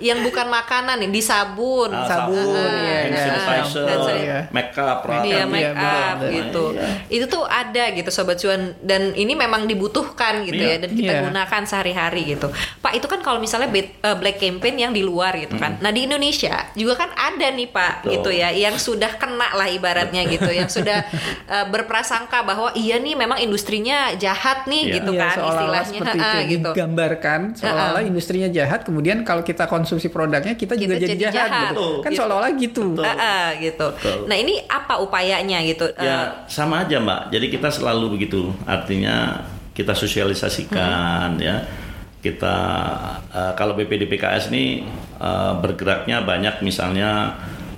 Yang bukan makanan nih, di sabun. Ah, Sabun, sabun, iya, hand iya. sanitizer, Hand sanitizer. Iya. makeup, Dia peralatan. make Iya, up gitu. Iya. Itu tuh ada gitu sobat cuan dan ini memang dibutuhkan gitu Iya. ya dan kita Iya. gunakan sehari-hari gitu. Pak itu kan kalau misalnya eh, black campaign yang di luar gitu kan. Nah di Indonesia juga kan ada nih Pak Betul. gitu ya yang sudah kena lah ibaratnya gitu yang sudah eh, berprasangka bahwa iya nih memang industrinya jahat nih Iya. gitu Iya, kan istilahnya seperti itu ya, gitu. digambarkan seolah-olah industrinya jahat kemudian kalau kita konsumsi produknya kita, juga Kita jadi, jadi jahat, jahat. gitu. Betul. kan Gitu. seolah-olah gitu Betul. Ha-ha, gitu. Betul. Nah ini apa upayanya gitu? Eh, Ya sama aja mbak. Jadi kita selalu begitu. Artinya kita sosialisasikan ya. Kita eh, kalau BPDPKS ini eh, bergeraknya banyak misalnya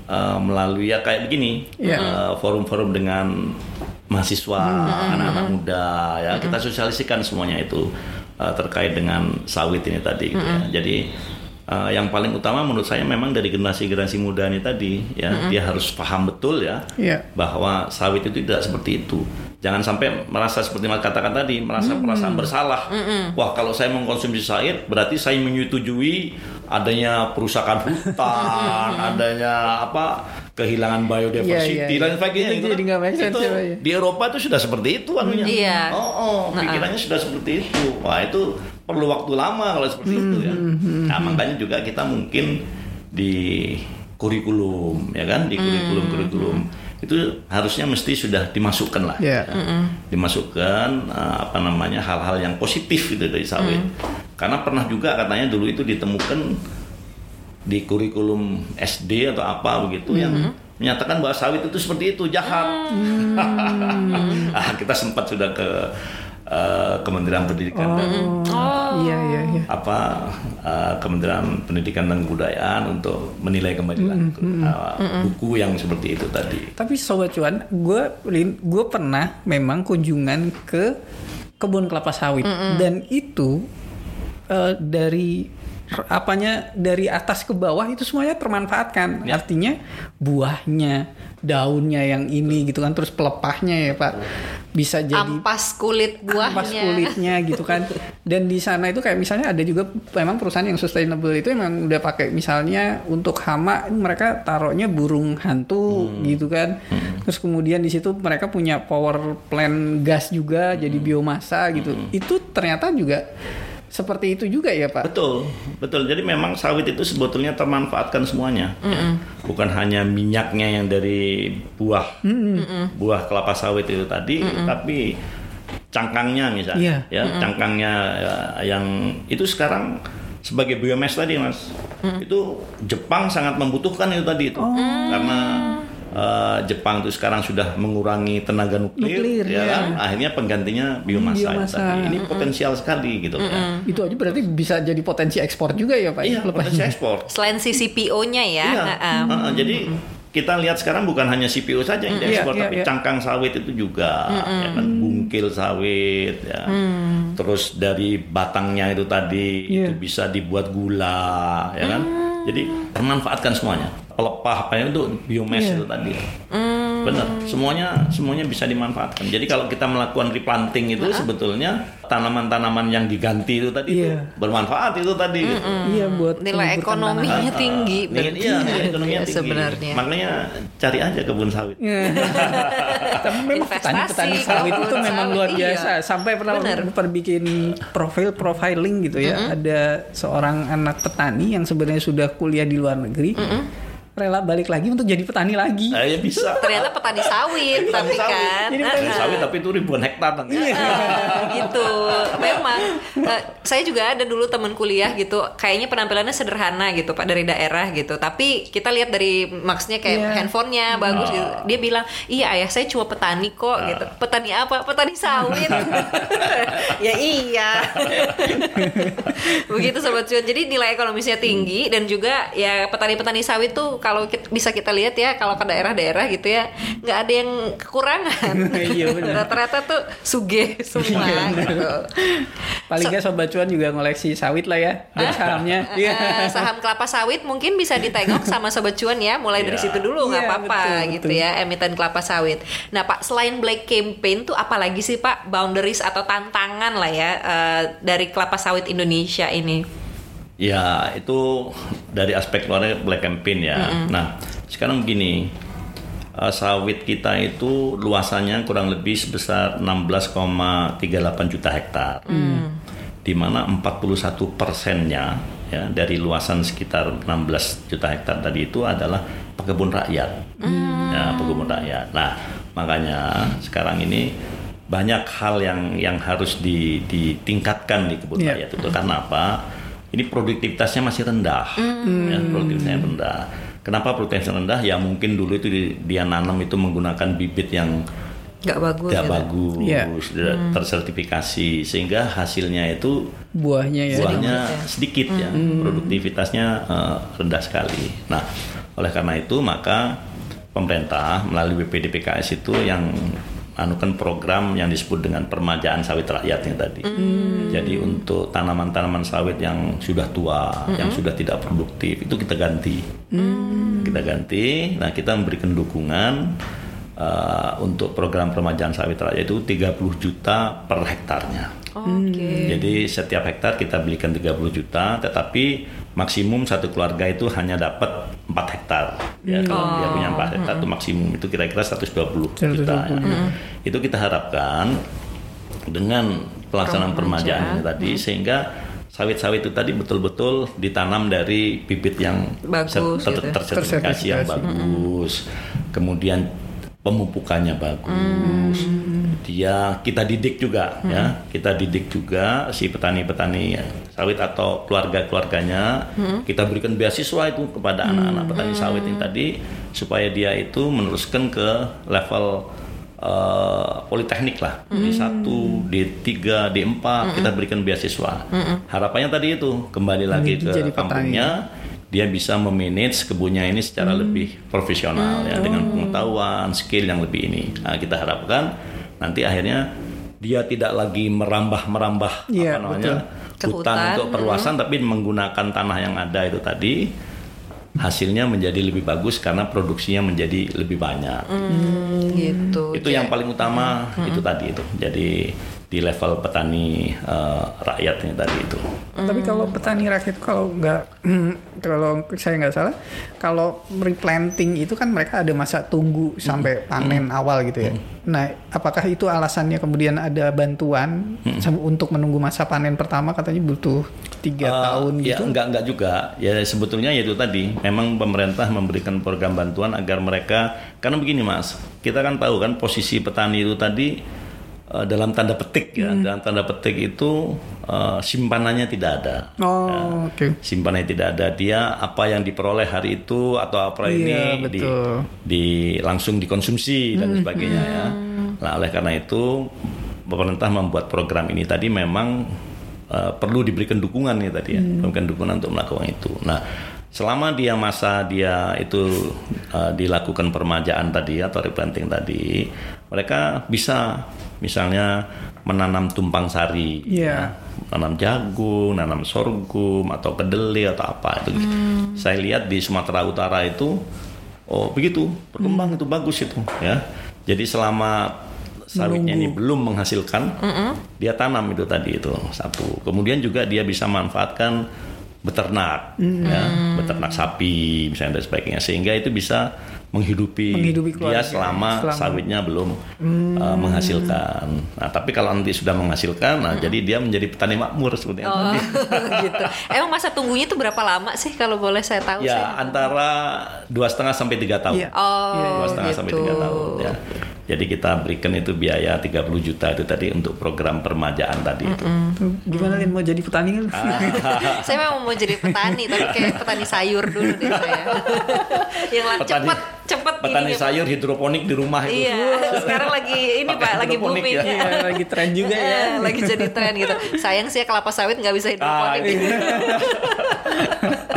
eh, melalui ya kayak begini Iya. eh, forum-forum dengan mahasiswa, anak-anak muda ya kita sosialisasikan semuanya itu eh, terkait dengan sawit ini tadi. gitu ya. Jadi eh, yang paling utama menurut saya memang dari generasi-generasi muda ini tadi ya dia harus paham betul ya Iya. bahwa sawit itu tidak seperti itu. Jangan sampai merasa seperti mas katakan tadi, merasa perasaan bersalah. Wah, kalau saya mengkonsumsi sawit, berarti saya menyetujui adanya perusakan hutan, adanya apa kehilangan biodiversity Iya, iya, dan iya. sebagainya. Itu gitu jadi kan. sense Itu ya, ya? di Eropa itu sudah seperti itu anunya. Iya. Oh, oh, pikirannya sudah seperti itu. Wah, itu perlu waktu lama kalau seperti itu ya. Nah, makanya juga kita mungkin di kurikulum ya kan, di kurikulum-kurikulum itu harusnya mesti sudah dimasukkan lah. Iya. ya. Dimasukkan eh, apa namanya hal-hal yang positif itu dari sawit. Karena pernah juga katanya dulu itu ditemukan di kurikulum SD atau apa begitu yang menyatakan bahwa sawit itu seperti itu jahat. ah, kita sempat sudah ke eh, Kementerian Pendidikan dan iya iya iya. apa eh, Kementerian Pendidikan dan Kebudayaan untuk menilai kembali lagi eh, buku yang seperti itu tadi. tapi sobat cuan gue gue pernah memang kunjungan ke kebun kelapa sawit. Dan itu eh, dari apanya dari atas ke bawah itu semuanya termanfaatkan. Ya. artinya buahnya daunnya yang ini gitu kan terus pelepahnya ya pak. Bisa jadi ampas kulit buahnya. ampas kulitnya gitu kan. Dan di sana itu kayak misalnya ada juga memang perusahaan yang sustainable itu emang udah pakai misalnya untuk hama mereka taruhnya burung hantu gitu kan. Terus kemudian di situ mereka punya power plant gas juga jadi biomasa gitu. Itu ternyata juga seperti itu juga ya pak? Betul, betul. Jadi memang sawit itu sebetulnya termanfaatkan semuanya, ya. bukan hanya minyaknya yang dari buah, buah kelapa sawit itu tadi, tapi cangkangnya misalnya, Iya. ya cangkangnya ya, yang itu sekarang sebagai biomass tadi mas, itu Jepang sangat membutuhkan itu tadi itu, karena eh, Jepang itu sekarang sudah mengurangi tenaga nuklir, Nuklir, ya ya. kan? akhirnya penggantinya biomasa, Biomasa. tadi. Ini potensial sekali gitu ya. itu aja berarti bisa jadi potensi ekspor juga ya pak Iya, Lepasnya. potensi ekspor. Selain si CPO-nya ya. Iya. ha-ha. Heeh, jadi kita lihat sekarang bukan hanya CPO saja yang diekspor, iya, tapi iya. cangkang sawit itu juga, ya kan, bungkil sawit, ya. Terus dari batangnya itu tadi Iya. itu bisa dibuat gula, ya kan. Jadi termanfaatkan semuanya. Pelepah apa itu biomass Iya. itu tadi. Hmm, Benar, semuanya semuanya bisa dimanfaatkan. Jadi kalau kita melakukan replanting itu sebetulnya tanaman-tanaman yang diganti itu tadi itu Iya. bermanfaat itu tadi. gitu. Iya buat Nilai ekonominya tanah. Ah, tinggi. ah, nilai- iya, nilai ekonominya Ya, tinggi. sebenarnya. Makanya cari aja kebun sawit. Iya. Tapi memang petani-petani Investasi, sawit itu memang luar iya. biasa. Sampai pernah perbikin profil profiling gitu ya. Ada seorang anak petani yang sebenarnya sudah kuliah di luar negeri, rela balik lagi untuk jadi petani lagi. Nah, ya bisa. Ternyata petani sawit, tapi sawit. kan. Jadi Petani sawit tapi itu ribuan hektar nanti. Ah, gitu. Memang eh, saya juga ada dulu teman kuliah gitu, kayaknya penampilannya sederhana gitu Pak dari daerah gitu. Tapi kita lihat dari maksudnya kayak Iya. handphonenya bagus gitu. Dia bilang, "Iya, ayah saya cuma petani kok." gitu. Petani apa? Petani sawit. ya iya. Begitu sobat cuan. Jadi nilai ekonomisnya tinggi dan juga ya petani-petani sawit tuh kalau kit- bisa kita lihat ya kalau ke daerah-daerah gitu ya nggak ada yang kekurangan. Iya. Rata-rata tuh sugih semua gitu. Paling nggak sobat cuan juga ngoleksi sawit lah ya. Dan sahamnya. Iya. Eh, saham kelapa sawit mungkin bisa ditengok sama sobat cuan ya mulai dari Iya. situ dulu nggak Iya, apa-apa gitu betul. ya emiten kelapa sawit. Nah Pak selain Black Campaign tuh apalagi sih Pak boundaries atau tantangan lah ya eh, dari kelapa sawit Indonesia ini? Ya, itu dari aspek luarnya black campaign ya. Nah, sekarang begini. eh, sawit kita itu luasannya kurang lebih sebesar 16,38 juta hektar. Di mana 41 persennya ya dari luasan sekitar 16 juta hektar tadi itu adalah pekebun rakyat. Ya, pekebun rakyat. Nah, makanya sekarang ini banyak hal yang yang harus di- ditingkatkan di kebun Iya. rakyat itu karena apa? Ini produktivitasnya masih rendah, ya, produktivitasnya rendah. Kenapa produktivitasnya rendah? Ya mungkin dulu itu di- dia nanam itu menggunakan bibit yang Nggak bagus. tidak gitu. bagus, tidak tersertifikasi, sehingga hasilnya itu Buahnya ya. buahnya sedikit ya, produktivitasnya eh, rendah sekali. Nah, oleh karena itu maka pemerintah melalui BPDPKS itu yang anukan program yang disebut dengan permajaan sawit rakyatnya tadi. Jadi untuk tanaman-tanaman sawit yang sudah tua, yang sudah tidak produktif itu kita ganti. Kita ganti. Nah, kita memberikan dukungan eh, untuk program permajaan sawit rakyat itu 30 juta per hektarnya. Oke. Jadi setiap hektar kita belikan 30 juta, tetapi maksimum satu keluarga itu hanya dapat 4 hektar. Ya, kalau dia punya 4 hektar itu maksimum itu kira-kira 120 juta. ya. Itu kita harapkan dengan pelaksanaan permajaan ini tadi sehingga sawit-sawit itu tadi betul-betul ditanam dari bibit yang Bagus ter- gitu ya. tersertifikasi yang Tersertifikasi. bagus. Kemudian pemupukannya bagus. Dia kita didik juga ya. Kita didik juga si petani-petani sawit atau keluarga-keluarganya. Kita berikan beasiswa itu kepada anak-anak petani sawit ini tadi supaya dia itu meneruskan ke level eh, politeknik lah. Di satu, di tiga, di empat kita berikan beasiswa. Harapannya tadi itu kembali lagi Jadi ke petani. kampungnya dia bisa memanage kebunnya ini secara lebih profesional ya dengan pengetahuan skill yang lebih ini. Nah, kita harapkan nanti akhirnya dia tidak lagi merambah merambah Iya, apa namanya Ke hutan hutan, untuk perluasan tapi menggunakan tanah yang ada itu tadi hasilnya menjadi lebih bagus karena produksinya menjadi lebih banyak. Hmm, gitu. itu yang paling utama itu tadi itu. Jadi di level petani eh, rakyatnya tadi itu Tapi kalau petani rakyat kalau nggak kalau saya nggak salah kalau replanting itu kan mereka ada masa tunggu sampai panen awal gitu ya. Nah, apakah itu alasannya kemudian ada bantuan sam- untuk menunggu masa panen pertama katanya butuh tiga Eh, tahun ya, gitu? enggak enggak juga. Ya sebetulnya ya itu tadi. Memang pemerintah memberikan program bantuan agar mereka karena begini Mas, kita kan tahu kan posisi petani itu tadi eh, dalam tanda petik ya, dalam tanda petik itu eh, simpanannya tidak ada. Oh, oke. Simpanannya tidak ada dia apa yang diperoleh hari itu atau apa Iya, ini di, betul. di langsung dikonsumsi dan sebagainya ya. Nah, oleh karena itu pemerintah membuat program ini tadi memang eh, perlu diberikan dukungan nih tadi ya, diberikan dukungan untuk melakukan itu. Nah, selama dia masa dia itu eh, dilakukan permajaan tadi atau replanting tadi, mereka bisa misalnya menanam tumpang sari, Iya. nanam jagung, nanam sorghum atau kedelai atau apa itu. Saya lihat di Sumatera Utara itu Oh begitu, berkembang itu bagus itu ya. Jadi selama sawitnya ini belum menghasilkan, dia tanam itu tadi itu satu. Kemudian juga dia bisa manfaatkan beternak, ya, beternak sapi misalnya dan sebagainya, sehingga itu bisa menghidupi, Menghidupi dia keluarga. selama, Selama- sawitnya belum uh, menghasilkan. Nah, tapi kalau nanti sudah menghasilkan, nah jadi dia menjadi petani makmur sebetulnya. Oh, gitu. Emang masa tunggunya tuh berapa lama sih kalau boleh saya tahu? Ya saya? antara dua setengah sampai tiga tahun. Iya. Oh, dua setengah sampai gitu. tiga tahun ya. Jadi kita berikan itu biaya 30 juta itu tadi untuk program permajaan tadi itu. Tuh, Gimana Lin mau jadi petani kan? saya memang mau jadi petani, tapi kayak petani sayur dulu deh saya. Yang lah Petani- cepet cepet Petani Pak. sayur hidroponik di rumah itu. Iya, sekarang lagi ini Pak, lagi booming. ya. Iya, lagi tren juga ya. Eh, lagi jadi tren gitu. Sayang sih ya kelapa sawit nggak bisa Ah, hidroponik. iya.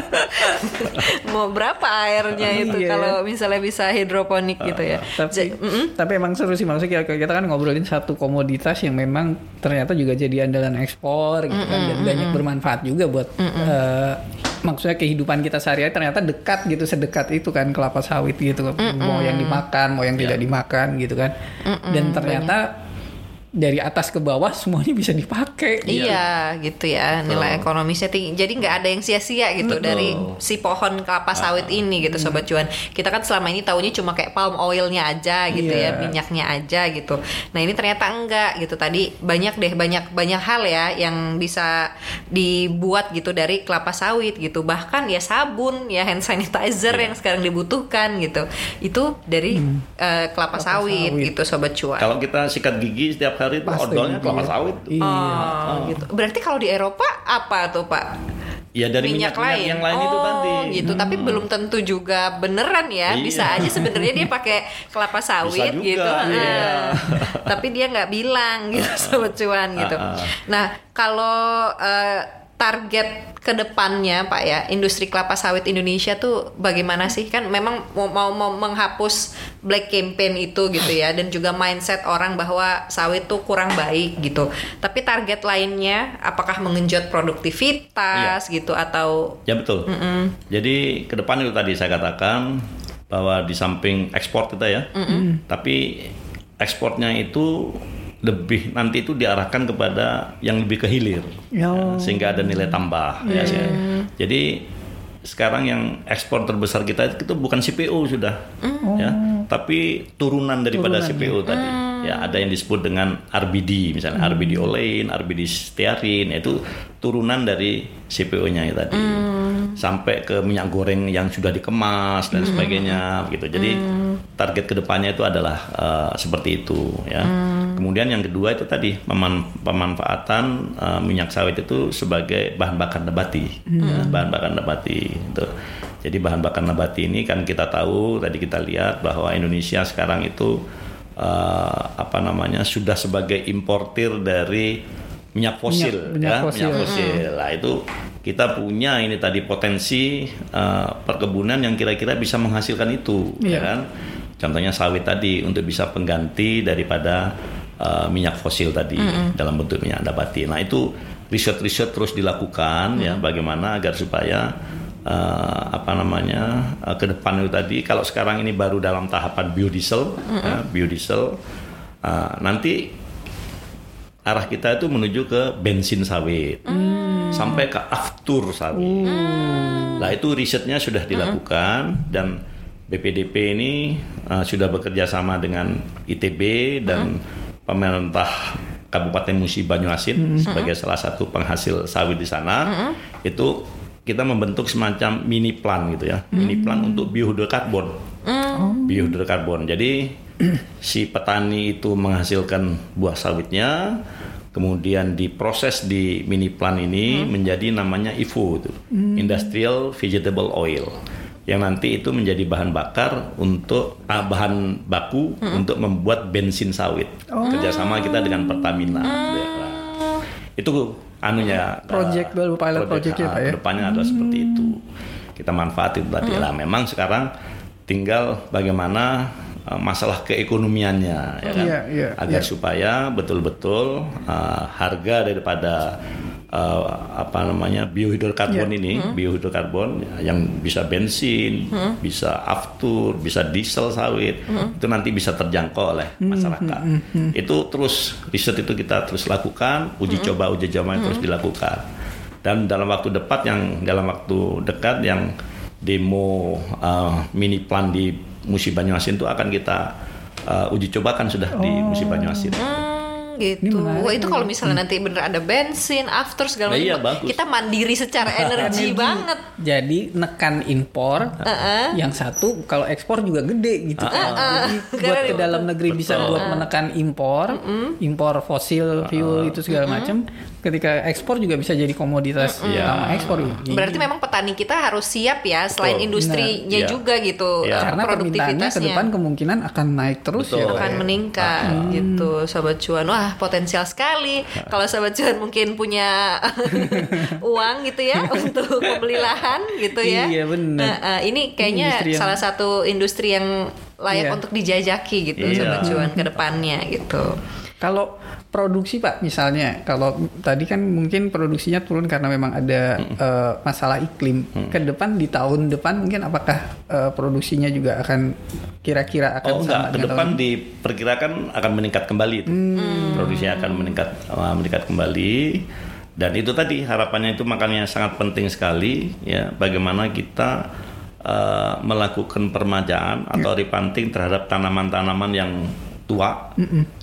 Mau berapa airnya itu Iya. kalau misalnya bisa hidroponik gitu ya. tapi Ja- mm-mm. tapi emang seru sih maksudnya kita, kita kan ngobrolin satu komoditas yang memang ternyata juga jadi andalan ekspor gitu kan dan banyak bermanfaat juga buat eh, maksudnya kehidupan kita sehari-hari ternyata dekat gitu sedekat itu kan kelapa sawit gitu kan mau yang dimakan mau yang tidak dimakan gitu kan. Dan ternyata dari atas ke bawah semuanya bisa dipakai Iya gitu ya nilai ekonomisnya tinggi. Jadi nggak ada yang sia-sia gitu dari si pohon kelapa sawit ini gitu sobat cuan. Kita kan selama ini taunya cuma kayak palm oilnya aja gitu ya Iya. minyaknya aja gitu. Nah ini ternyata enggak gitu. Tadi banyak deh banyak banyak hal ya yang bisa dibuat gitu dari kelapa sawit gitu. Bahkan ya sabun ya hand sanitizer Iya. yang sekarang dibutuhkan gitu. Itu dari eh, kelapa, sawit, sawit. gitu sobat cuan. Kalau kita sikat gigi setiap hari itu Pasti, odolnya kelapa iya. sawit. Iya. Oh, gitu. Berarti kalau di Eropa apa tuh Pak? Ya dari minyak, minyak, lain. yang lain oh, itu tadi. gitu. Tapi belum tentu juga beneran ya. Iya. Bisa aja sebenarnya dia pakai kelapa sawit juga, gitu. iya. Ah. Tapi dia nggak bilang gitu sobat cuan gitu. Ah, ah. Nah, kalau eh, target ke depannya Pak ya, industri kelapa sawit Indonesia tuh bagaimana sih? Kan memang mau mau, mau menghapus black campaign itu gitu ya dan juga mindset orang bahwa sawit tuh kurang baik gitu. Tapi target lainnya apakah mengenjot produktivitas gitu atau Ya betul. Jadi ke depan itu tadi saya katakan bahwa di samping ekspor kita ya, tapi ekspornya itu lebih nanti itu diarahkan kepada yang lebih ke hilir, Ya. Ya, sehingga ada nilai tambah. ya, sih. Jadi sekarang yang ekspor terbesar kita itu bukan CPO sudah, ya, tapi turunan daripada CPO tadi. Ya, ada yang disebut dengan RBD, misalnya RBD olein, RBD stearin, itu turunan dari CPO-nya itu tadi. Sampai ke minyak goreng yang sudah dikemas dan sebagainya, gitu. Jadi target ke depannya itu adalah eh, seperti itu, ya. Kemudian yang kedua itu tadi peman- pemanfaatan eh, minyak sawit itu sebagai bahan bakar nabati, ya, bahan bakar nabati. Itu. Jadi bahan bakar nabati ini kan kita tahu tadi kita lihat bahwa Indonesia sekarang itu eh, apa namanya sudah sebagai importir dari minyak fosil, Minyak- minyak ya, fosil. minyak fosil. Nah itu kita punya ini tadi potensi eh, perkebunan yang kira-kira bisa menghasilkan itu, ya Iya. kan? Contohnya sawit tadi untuk bisa pengganti daripada uh, minyak fosil tadi dalam bentuk minyak nabati. Nah itu riset-riset terus dilakukan ya bagaimana agar supaya uh, apa namanya uh, ke depan itu tadi kalau sekarang ini baru dalam tahapan biodiesel, ya, biodiesel uh, nanti arah kita itu menuju ke bensin sawit. Sampai ke aftur sawit. Nah itu risetnya sudah dilakukan dan BPDP ini uh, sudah bekerja sama dengan ITB dan pemerintah Kabupaten Musi Banyuasin sebagai salah satu penghasil sawit di sana. Itu kita membentuk semacam mini plan gitu ya, mini plan untuk biohidrokarbon. Biohidrokarbon. Jadi si petani itu menghasilkan buah sawitnya, kemudian diproses di mini plan ini menjadi namanya IVO itu, Industrial Vegetable Oil yang nanti itu menjadi bahan bakar untuk ah, bahan baku untuk membuat bensin sawit. Kerjasama kita dengan Pertamina Daerah. itu anunya Project eh, baru, pilot project-nya, ah, Pak, ya? ke depannya adalah seperti itu. Kita manfaatin tadi lah memang sekarang tinggal bagaimana uh, masalah keekonomiannya ya kan? Iya, iya, agar iya. supaya betul-betul uh, harga daripada eh, apa namanya biohidrokarbon Iya. ini, biohidrokarbon yang bisa bensin, bisa aftur, bisa diesel sawit, itu nanti bisa terjangkau oleh masyarakat. Itu terus riset itu kita terus lakukan, uji coba uji coba terus dilakukan. Dan dalam waktu dekat yang dalam waktu dekat yang demo uh, mini plan di Musi Banyuasin itu akan kita uh, uji cobakan sudah di Musi Banyuasin. Hmm, gitu. Wah, itu kalau misalnya nanti bener ada bensin, after segala Nah, macam, iya, bagus. kita mandiri secara energi banget. Jadi nekan impor, yang satu kalau ekspor juga gede gitu. Jadi buat ke dalam negeri bisa buat menekan impor, impor fosil fuel itu segala macam. Ketika ekspor juga bisa jadi komoditas Iya. utama ekspor. Jadi, Berarti memang petani kita harus siap ya, selain Betul. industrinya. Iya. juga gitu, Iya. eh, karena permintaannya ke produktivitasnya. depan kemungkinan akan naik terus Betul. ya. Akan ya. meningkat gitu sobat cuan wah potensial sekali kalau sobat cuan mungkin punya uang gitu ya untuk membeli lahan gitu ya Iya, benar. Nah, eh, ini kayaknya Industri yang- salah satu industri yang layak Iya. untuk dijajaki gitu Iya. sobat cuan ke depannya gitu Kalau produksi Pak misalnya, kalau tadi kan mungkin produksinya turun karena memang ada eh, masalah iklim. Ke depan di tahun depan mungkin apakah eh, produksinya juga akan kira-kira akan Oh sama enggak, ke depan tahun diperkirakan akan meningkat kembali itu. Produksinya akan meningkat uh, meningkat kembali. Dan itu tadi harapannya itu makanya sangat penting sekali ya bagaimana kita uh, melakukan permajaan atau replanting terhadap tanaman-tanaman yang tua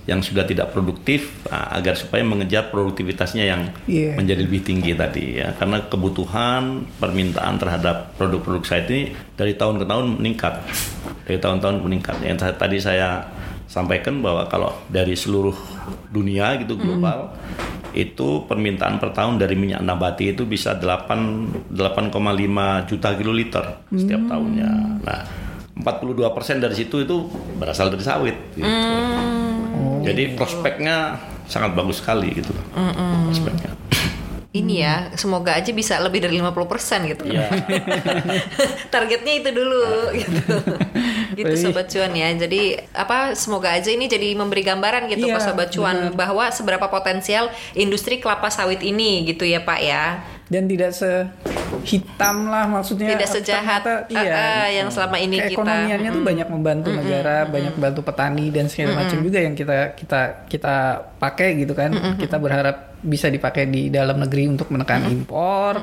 yang sudah tidak produktif uh, agar supaya mengejar produktivitasnya yang Iya. menjadi lebih tinggi tadi ya. Karena kebutuhan permintaan terhadap produk-produk saya ini dari tahun ke tahun meningkat. Dari tahun-tahun meningkat. Yang ta- tadi saya sampaikan bahwa kalau dari seluruh dunia gitu global itu permintaan per tahun dari minyak nabati itu bisa 8 8,5 juta kiloliter setiap tahunnya. Nah 42% dari situ itu berasal dari sawit gitu. Jadi prospeknya sangat bagus sekali gitu. Prospeknya. ini ya semoga aja bisa lebih dari 50% gitu Iya. targetnya itu dulu gitu gitu Baik. sobat cuan ya jadi apa semoga aja ini jadi memberi gambaran gitu Iya, ke sobat cuan bahwa seberapa potensial industri kelapa sawit ini gitu ya pak ya dan tidak sehitam lah maksudnya. Tidak sejahat, ternyata, eh, eh, yang selama ini kita- keekonomiannya tuh banyak membantu negara banyak membantu petani dan segala macam juga yang kita kita kita pakai gitu kan. Kita berharap bisa dipakai di dalam negeri untuk menekan impor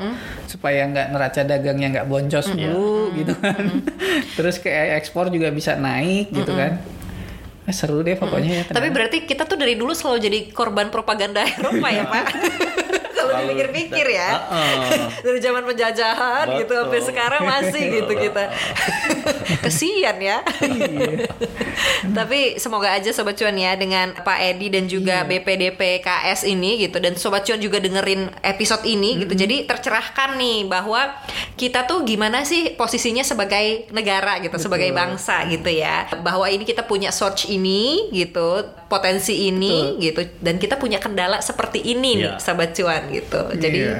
supaya nggak neraca dagangnya nggak boncos dulu gitu kan. Terus kayak ekspor juga bisa naik gitu kan. Eh, seru deh pokoknya ya tapi berarti kita tuh dari dulu selalu jadi korban propaganda Eropa ya pak kalau dipikir-pikir ya. Dari zaman penjajahan gitu Betul. sampai sekarang masih gitu kita. Kesian ya. Tapi semoga aja sobat cuan ya dengan Pak Edi dan juga BPDP KS ini gitu dan sobat cuan juga dengerin episode ini gitu. Jadi tercerahkan nih bahwa kita tuh gimana sih posisinya sebagai negara gitu sebagai bangsa gitu ya. Bahwa ini kita punya source ini gitu potensi ini gitu dan kita punya kendala seperti ini nih Iya. sobat cuan gitu jadi Iya.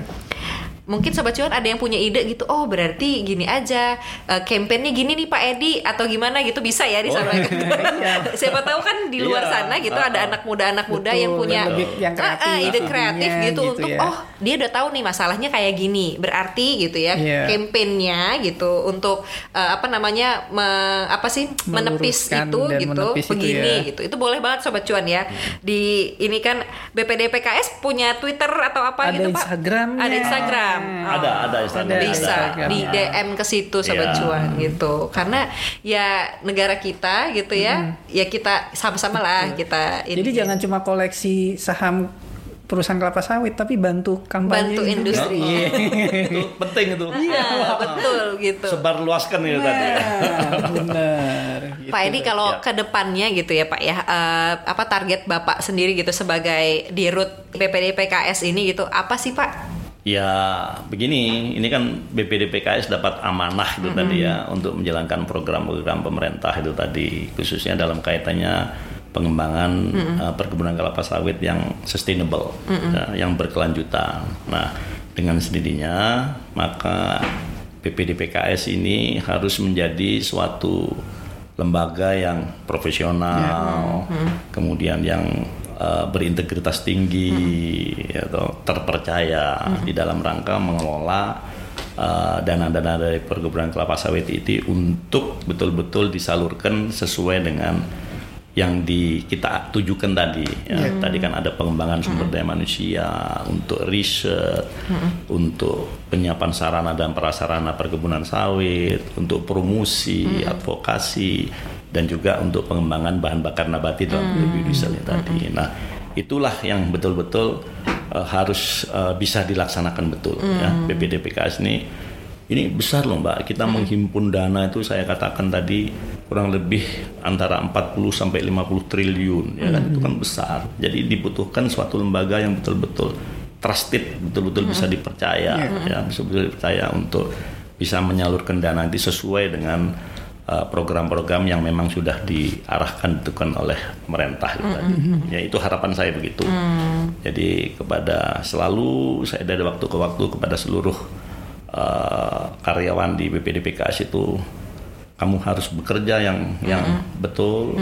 Mungkin sobat cuan ada yang punya ide gitu, oh berarti gini aja, kampanyenya gini nih Pak Edi atau gimana gitu bisa ya disampaikan. Siapa tahu kan di luar Iya. sana gitu ada anak muda anak muda Betul, yang punya yang lebih- yang Ah, ah, kreatif ide idenya kreatif gitu, gitu untuk ya. oh dia udah tahu nih masalahnya kayak gini, berarti gitu ya Iya. kampanyenya gitu untuk eh, apa namanya me- apa sih menepis itu gitu menepis itu begini ya. gitu itu boleh banget sobat cuan ya di ini kan BPD PKS punya Twitter atau apa Ada gitu Pak Instagramnya. ada Instagram Oh Ada, ada Instagram. bisa Ada. di DM ke situ sobat Iya. cuan gitu karena ya negara kita gitu ya ya kita sama-sama lah kita ini- jadi jangan cuma koleksi saham perusahaan kelapa sawit tapi bantu kampanye bantu juga. industri Iya. itu penting itu. Ah, betul gitu Sebar luaskan itu tadi. Nah, benar gitu. Pak Edi kalau Ya. ke depannya gitu ya Pak ya eh, apa target Bapak sendiri gitu sebagai dirut BPD PKS ini gitu apa sih Pak? Ya begini, ini kan BPD PKS dapat amanah itu tadi ya untuk menjalankan program-program pemerintah itu tadi khususnya dalam kaitannya pengembangan uh, perkebunan kelapa sawit yang sustainable, ya, yang berkelanjutan. Nah, dengan sendirinya maka BPD PKS ini harus menjadi suatu lembaga yang profesional, kemudian yang uh, berintegritas tinggi atau terpercaya di dalam rangka mengelola uh, dana-dana dari perkebunan kelapa sawit itu untuk betul-betul disalurkan sesuai dengan yang di kita tujukan tadi. Ya. Tadi kan ada pengembangan sumber daya manusia untuk riset, untuk penyiapan sarana dan prasarana perkebunan sawit, untuk promosi, advokasi dan juga untuk pengembangan bahan bakar nabati dalam biodiesel ini tadi. Nah, itulah yang betul-betul uh, harus uh, bisa dilaksanakan betul ya. BPDPKS ini ini besar loh Mbak. Kita menghimpun dana itu saya katakan tadi kurang lebih antara 40 sampai 50 triliun ya kan itu kan besar. Jadi dibutuhkan suatu lembaga yang betul-betul trusted, betul-betul bisa dipercaya ya, bisa betul dipercaya untuk bisa menyalurkan dana itu sesuai dengan program-program yang memang sudah diarahkan itu kan oleh pemerintah gitu tadi. Ya itu harapan saya begitu. Jadi kepada selalu saya dari waktu ke waktu kepada seluruh uh, karyawan di BPDPKS itu kamu harus bekerja yang yang betul,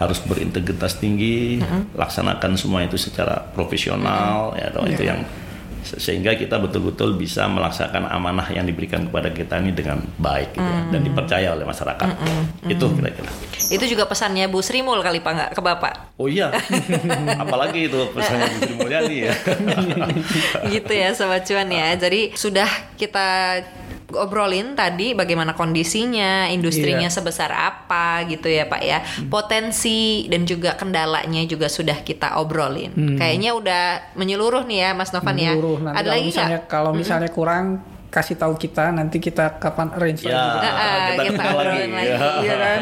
harus berintegritas tinggi, laksanakan semua itu secara profesional ya atau itu yang sehingga kita betul-betul bisa melaksanakan amanah yang diberikan kepada kita ini dengan baik gitu ya, dan dipercaya oleh masyarakat. Itu kira-kira. Itu juga pesannya Bu Sri Mul kali Pak nggak ke Bapak. Oh iya, apalagi itu pesannya Bu Sri Mulyani ya. gitu ya Sobat Cuan ya. Jadi sudah kita obrolin tadi bagaimana kondisinya, industrinya Iya. sebesar apa gitu ya Pak ya. Potensi dan juga kendalanya juga sudah kita obrolin. Kayaknya udah menyeluruh nih ya Mas Novan ya. Menyeluruh. Nanti Ada kalau lagi misalnya nggak? kalau misalnya kurang kasih tahu kita nanti kita kapan arrange Ya. lagi. Ah, ah, kita kita lagi. obrolin lagi, Ya. iya kan?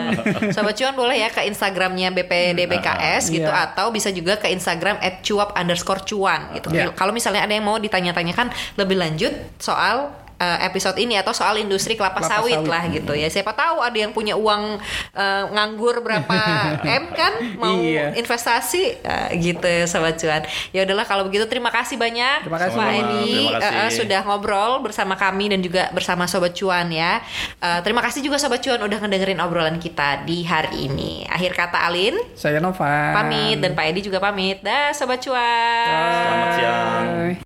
Sobat Cuan boleh ya ke Instagramnya BPDPKS gitu Iya. atau bisa juga ke Instagram @cuap underscore cuan gitu. Iya. Kalau misalnya ada yang mau ditanya-tanyakan lebih lanjut soal eh, episode ini atau soal industri kelapa, Kelapa sawit, sawit. lah gitu ya. Siapa tahu ada yang punya uang eh, nganggur berapa m kan mau Iya. investasi eh, gitu sobat cuan. Ya udahlah kalau begitu terima kasih banyak Terima kasih. Pak. Edi Terima kasih. eh, eh, sudah ngobrol bersama kami dan juga bersama sobat cuan ya. Eh, terima kasih juga sobat cuan udah ngedengerin obrolan kita di hari ini. Akhir kata Alin Saya Nova. pamit dan Pak Edi juga pamit. Dah sobat cuan. Selamat siang.